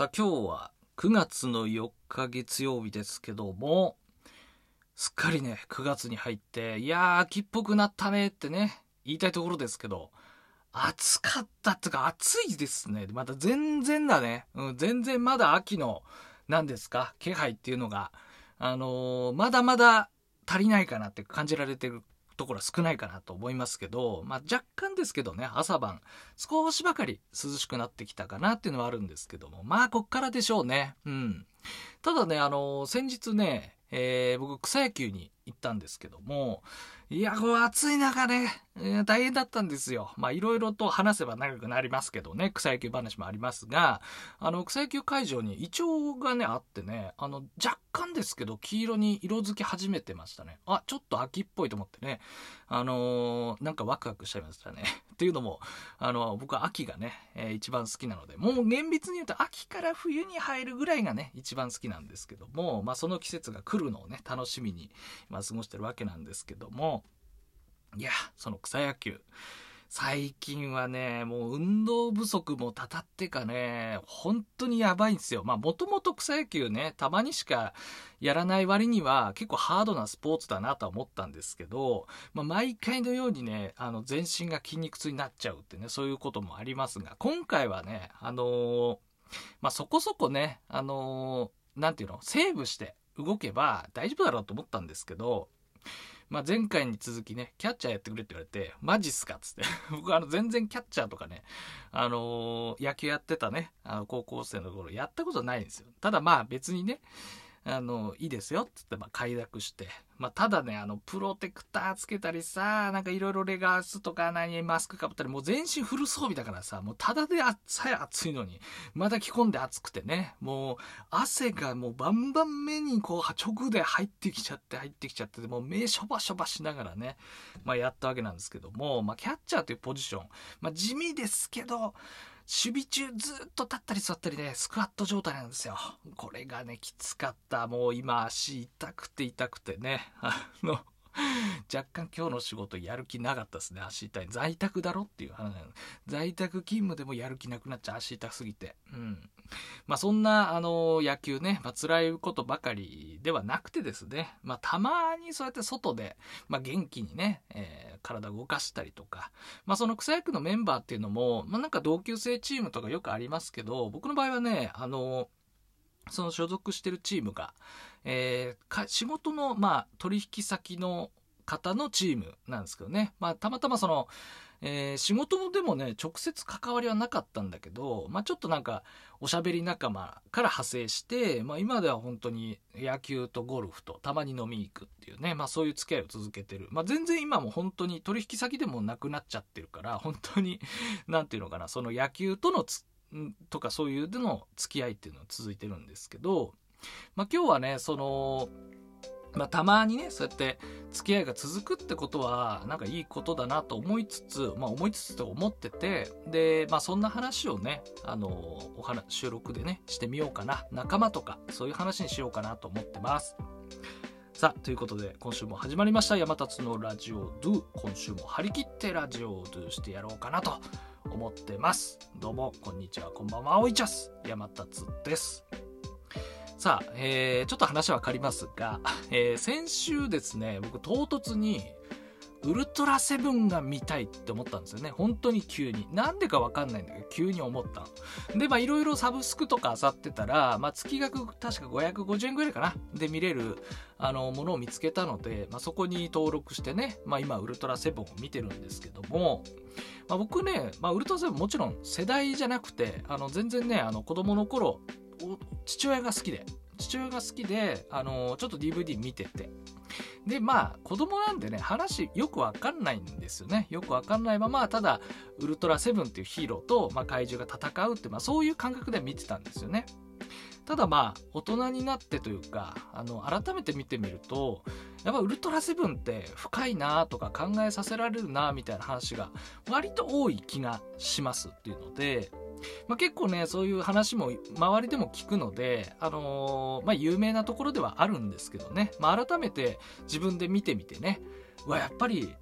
さあ今日は9月の4日月曜日ですけども、すっかりね、9月に入って、いやー、秋っぽくなったねってね、言いたいところですけど、暑かったってか暑いですね。また全然だね。うん、全然まだ秋の、何ですか、気配っていうのが、あのー、まだまだ足りないかなって感じられてるところは少ないかなと思いますけど、まあ、若干ですけどね、朝晩、少しばかり涼しくなってきたかなっていうのはあるんですけども、まあ、こっからでしょうね。うん。ただね、あの、先日ね、えー、僕草野球に行ったんですけどもいやこう暑い中ね、えー、大変だったんですよ。まあいろいろと話せば長くなりますけどね。草野球話もありますがあの草野球会場にイチョウがねあってねあの若干ですけど黄色に色づき始めてましたね。あちょっと秋っぽいと思ってね。あのー、なんかワクワクしちゃいましたね。っていうのもあの僕は秋がね、えー、一番好きなのでもう厳密に言うと秋から冬に入るぐらいがね一番好きなんですけどもまあその季節が来るのをね楽しみに今過ごしてるわけなんですけどもいやその草野球最近はね、もう運動不足もたたってかね、本当にやばいんですよ。まあもともと草野球ね、たまにしかやらない割には結構ハードなスポーツだなとは思ったんですけど、まあ毎回のようにね、あの全身が筋肉痛になっちゃうってね、そういうこともありますが、今回はね、あのー、まあそこそこね、あのー、なんていうの、セーブして動けば大丈夫だろうと思ったんですけど、まあ、前回に続きね、キャッチャーやってくれって言われて、マジっすかっつって。僕あの全然キャッチャーとかね、あのー、野球やってたね、あの高校生の頃やったことないんですよ。ただまあ別にね、あの、いいですよ、つって、まあ、快諾して。まあ、ただね、あの、プロテクターつけたりさ、なんかいろいろレガースとか何、マスクかぶったり、もう全身フル装備だからさ、もうただでさえ暑いのに、まだ着込んで暑くてね、もう、汗がもうバンバン目にこう、直で入ってきちゃって、入ってきちゃって、もう目しょばしょばしながらね、まあ、やったわけなんですけども、まあ、キャッチャーというポジション、まあ、地味ですけど、守備中ずっと立ったり座ったりね、スクワット状態なんですよ。これがね、きつかった。もう今足痛くて痛くてね。あの、若干今日の仕事やる気なかったですね足痛い。在宅だろっていう話在宅勤務でもやる気なくなっちゃう足痛すぎて。うん。まあそんなあの野球ね、まあ辛いことばかりではなくてですね。まあたまにそうやって外で、まあ、元気にね、えー、体動かしたりとか。まあその草野球のメンバーっていうのもまあなんか同級生チームとかよくありますけど僕の場合はねあのその所属してるチームが、えー、仕事の、まあ、取引先の方のチームなんですけどね。まあ、たまたまその、えー、仕事でもね、直接関わりはなかったんだけど、まあ、ちょっとなんか、おしゃべり仲間から派生して、まあ、今では本当に野球とゴルフとたまに飲みに行くっていうね、まあ、そういう付き合いを続けてる。まあ、全然今も本当に取引先でもなくなっちゃってるから、本当に、なんていうのかな、その野球とのとかそういうでの付き合いっていうのは続いてるんですけど、まあ、今日はねそのまあ、たまにねそうやって付き合いが続くってことはなんかいいことだなと思いつつ、まあ、思いつつと思っててで、まあ、そんな話をねあのお話収録でねしてみようかな仲間とかそういう話にしようかなと思ってます。さあということで今週も始まりました。山達のラジオドゥ。今週も張り切ってラジオドゥしてやろうかなと思ってます。どうもこんにちはこんばんはおいちゃす。山達です。さあ、えー、ちょっと話は変わりますが、えー、先週ですね僕唐突にウルトラセブンが見たいって思ったんですよね。本当に急に。なんでかわかんないんだけど、急に思ったの。で、まあいろいろサブスクとか漁ってたら、まあ月額確か550円ぐらいかな。で見れる、あの、ものを見つけたので、まあそこに登録してね、まあ今ウルトラセブンを見てるんですけども、まあ僕ね、まあウルトラセブンもちろん世代じゃなくて、あの全然ね、あの子供の頃、父親が好きで、父親が好きで、あのちょっと DVD 見てて、でまあ子供なんでね話よくわかんないんですよね。よくわかんないままただウルトラセブンっていうヒーローと、まあ、怪獣が戦うって、まあ、そういう感覚で見てたんですよね。ただまあ大人になってというかあの改めて見てみるとやっぱウルトラセブンって深いなとか考えさせられるなみたいな話が割と多い気がしますっていうのでまあ、結構ねそういう話も周りでも聞くので、あのー、まあ、有名なところではあるんですけどね、まあ、改めて自分で見てみてね。わやっぱり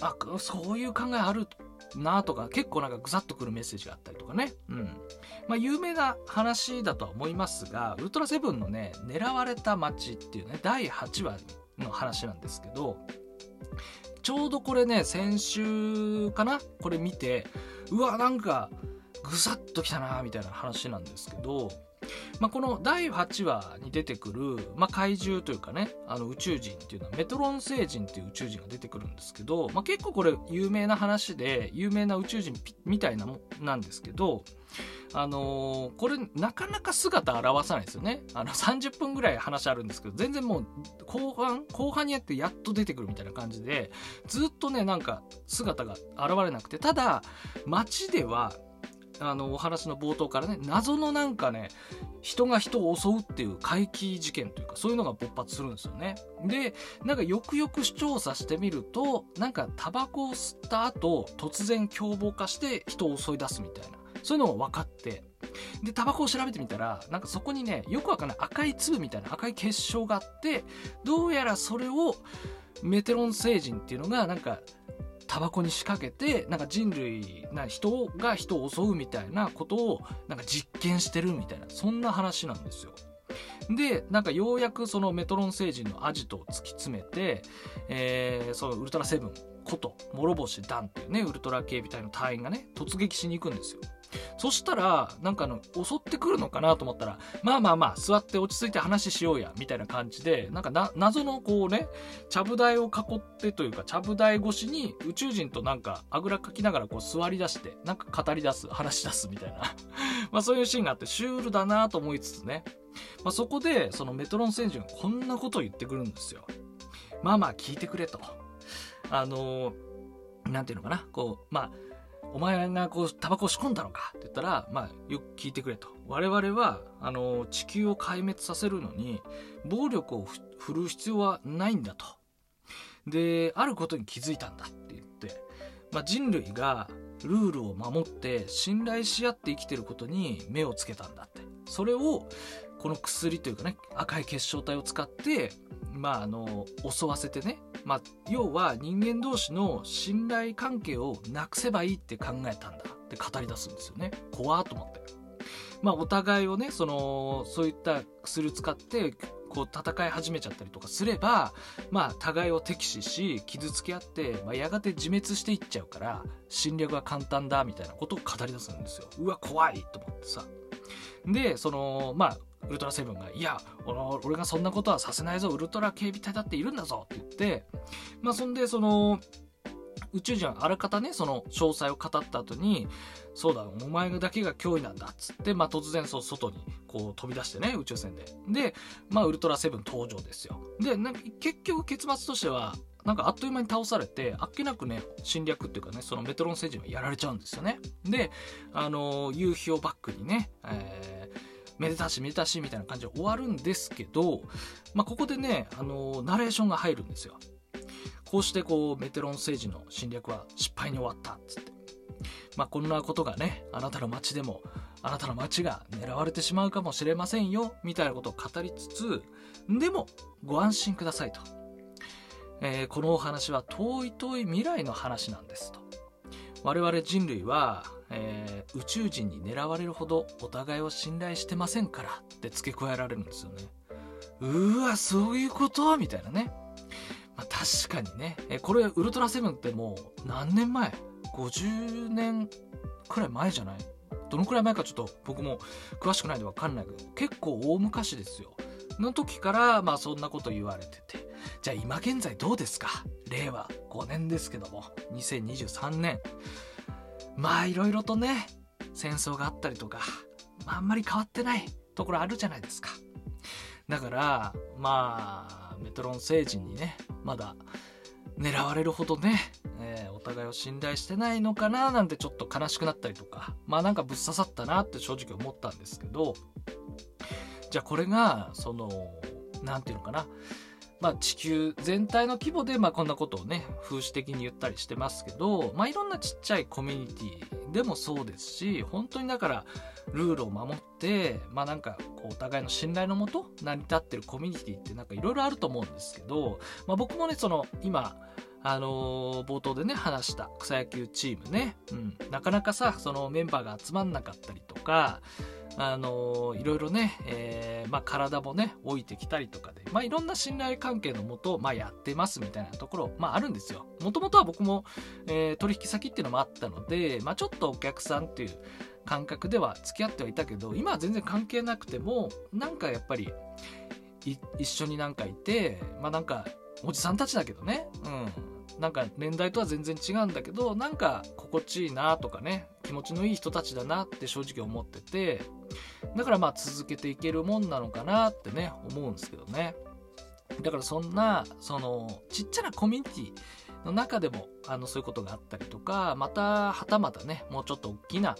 あそういう考えあるなとか結構なんかグサッとくるメッセージがあったりとかね。うん。まあ有名な話だとは思いますがウルトラセブンのね狙われた街っていうね第8話の話なんですけどちょうどこれね先週かな？これ見てうわなんかぐさっときたなみたいな話なんですけどまあ、この第8話に出てくる、まあ、怪獣というかねあの宇宙人っていうのはメトロン星人っていう宇宙人が出てくるんですけど、まあ、結構これ有名な話で有名な宇宙人みたいなもなんですけどあのー、これなかなか姿現さないですよね。あの30分ぐらい話あるんですけど全然もう後半後半にやってやっと出てくるみたいな感じでずっとねなんか姿が現れなくてただ街ではあのお話の冒頭からね謎のなんかね人が人を襲うっていう怪奇事件というかそういうのが勃発するんですよね。でなんかよくよく調査してみるとなんかタバコを吸った後突然凶暴化して人を襲い出すみたいな。そういうのが分かって。でタバコを調べてみたらなんかそこにねよくわかんない赤い粒みたいな赤い結晶があってどうやらそれをメテロン星人っていうのがなんかタバコに仕掛けてなんか人類な人が人を襲うみたいなことをなんか実験してるみたいなそんな話なんですよ。でなんかようやくそのメトロン星人のアジトを突き詰めて、えー、そのウルトラセブンこと諸星ダンっていうねウルトラ警備隊の隊員がね突撃しに行くんですよ。そしたら、なんかあの、襲ってくるのかなと思ったら、まあまあまあ、座って落ち着いて話しようや、みたいな感じで、なんかな、謎のこうね、ちゃぶ台を囲ってというか、ちゃぶ台越しに宇宙人となんか、あぐらかきながらこう座り出して、なんか語り出す、話し出すみたいな。まあそういうシーンがあって、シュールだなと思いつつね。まあそこで、そのメトロン星人がこんなことを言ってくるんですよ。まあまあ聞いてくれと。あのー、なんていうのかな、こう、まあ、お前がこう、タバコを仕込んだのか？って言ったら、まあ、よく聞いてくれと。我々は、あの、地球を壊滅させるのに、暴力を振るう必要はないんだと。で、あることに気づいたんだって言って、まあ、人類がルールを守って信頼し合って生きてることに目をつけたんだって。それを、この薬というかね、赤い結晶体を使って、まあ、あの、襲わせてね、まあ、要は人間同士の信頼関係をなくせばいいって考えたんだって語り出すんですよね。怖ーと思って。まあ、お互いをね、その、そういった薬使って、こう戦い始めちゃったりとかすれば、まあ、互いを敵視し、傷つけ合って、まあ、やがて自滅していっちゃうから、侵略は簡単だ、みたいなことを語り出すんですよ。うわ、怖いと思ってさ。で、その、まあ、ウルトラセブンが、いや、俺がそんなことはさせないぞ、ウルトラ警備隊だっているんだぞって言って、まあそんで、その、宇宙人はあらかたね、その詳細を語った後に、そうだ、お前だけが脅威なんだっつって、まあ突然そう外にこう飛び出してね、宇宙船で。で、まあウルトラセブン登場ですよ。で、なんか結局結末としては、なんかあっという間に倒されて、あっけなくね、侵略っていうかね、そのメトロン星人はやられちゃうんですよね。で、あのー、夕日をバックにね、えー、めでたしめでたしみたいな感じで終わるんですけど、まあ、ここでね、あの、ナレーションが入るんですよ。こうしてこう、メテロン星人の侵略は失敗に終わったっつって。まあ、こんなことがね、あなたの街でも、あなたの街が狙われてしまうかもしれませんよ、みたいなことを語りつつ、でも、ご安心くださいと。えー、このお話は遠い遠い未来の話なんですと。我々人類はえー、宇宙人に狙われるほどお互いを信頼してませんからって付け加えられるんですよね。うわ、そういうこと？みたいなね。まあ、確かにね。え、これ、ウルトラセブンってもう何年前 ?50 年くらい前じゃない？どのくらい前かちょっと僕も詳しくないんでわかんないけど、結構大昔ですよ。の時から、まあそんなこと言われてて。じゃあ今現在どうですか？令和5年ですけども、2023年。まあいろいろとね戦争があったりとか、まあ、あんまり変わってないところあるじゃないですかだからまあメトロン星人にねまだ狙われるほどね、えー、お互いを信頼してないのかななんてちょっと悲しくなったりとかまあなんかぶっ刺さったなって正直思ったんですけどじゃあこれがその何て言うのかなまあ、地球全体の規模で、まあ、こんなことをね風刺的に言ったりしてますけど、まあ、いろんなちっちゃいコミュニティでもそうですし本当にだからルールを守ってまあなんかこうお互いの信頼のもと成り立ってるコミュニティってなんかいろいろあると思うんですけど、まあ、僕もねその今あの、冒頭でね話した草野球チームね、うん、なかなかさそのメンバーが集まんなかったりとかあのー、いろいろね、えー、まあ、体もね置いてきたりとかで、まあ、いろんな信頼関係のもと、まあ、やってますみたいなところ、まあ、あるんですよ。もともとは僕も、え取引先っていうのもあったので、まあ、ちょっとお客さんっていう感覚では付き合ってはいたけど今は全然関係なくてもなんかやっぱり一緒になんかいてまあなんかおじさんたちだけどね。うん。なんか年代とは全然違うんだけどなんか心地いいなとかね気持ちのいい人たちだなって正直思っててだからまあ続けていけるもんなのかなってね思うんですけどね。だからそんなそのちっちゃなコミュニティの中でもあのそういうことがあったりとかまたはたまたねもうちょっと大きな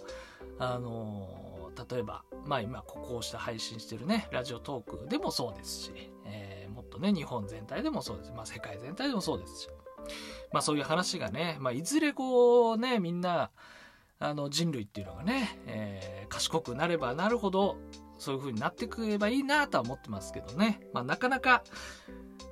あの例えばまあ今こうして配信してるねラジオトークでもそうですし、えー、もっとね日本全体でもそうです。まあ世界全体でもそうですし。まあそういう話がね、まあ、いずれこうねみんなあの人類っていうのがね、えー、賢くなればなるほどそういう風になってくればいいなとは思ってますけどね、まあ、なかなか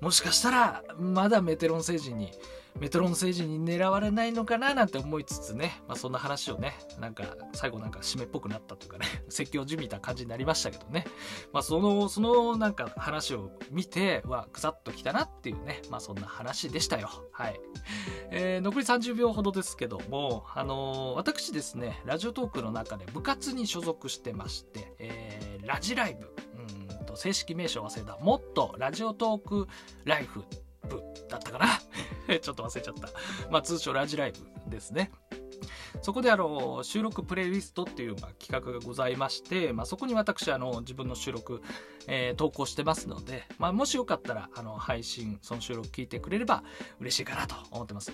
もしかしたらまだメテロン星人にメトロン星人に狙われないのかななんて思いつつね、まあ、そんな話をねなんか最後なんか締めっぽくなったというかね 説教じみた感じになりましたけどね、まあ、そのそのなんか話を見てはくさっときたなっていうねまあそんな話でしたよ。はい、えー、残り30秒ほどですけどもあのー、私ですねラジオトークの中で部活に所属してまして、えー、ラジライブ。うんと正式名称忘れた。もっとラジオトークライフ部だったかな。ちょっと忘れちゃった。まあ、通称ラジライブですね。そこであの収録プレイリストっていうまあ企画がございまして、まあ、そこに私あの自分の収録、えー、投稿してますので、まあ、もしよかったらあの配信その収録聞いてくれれば嬉しいかなと思ってます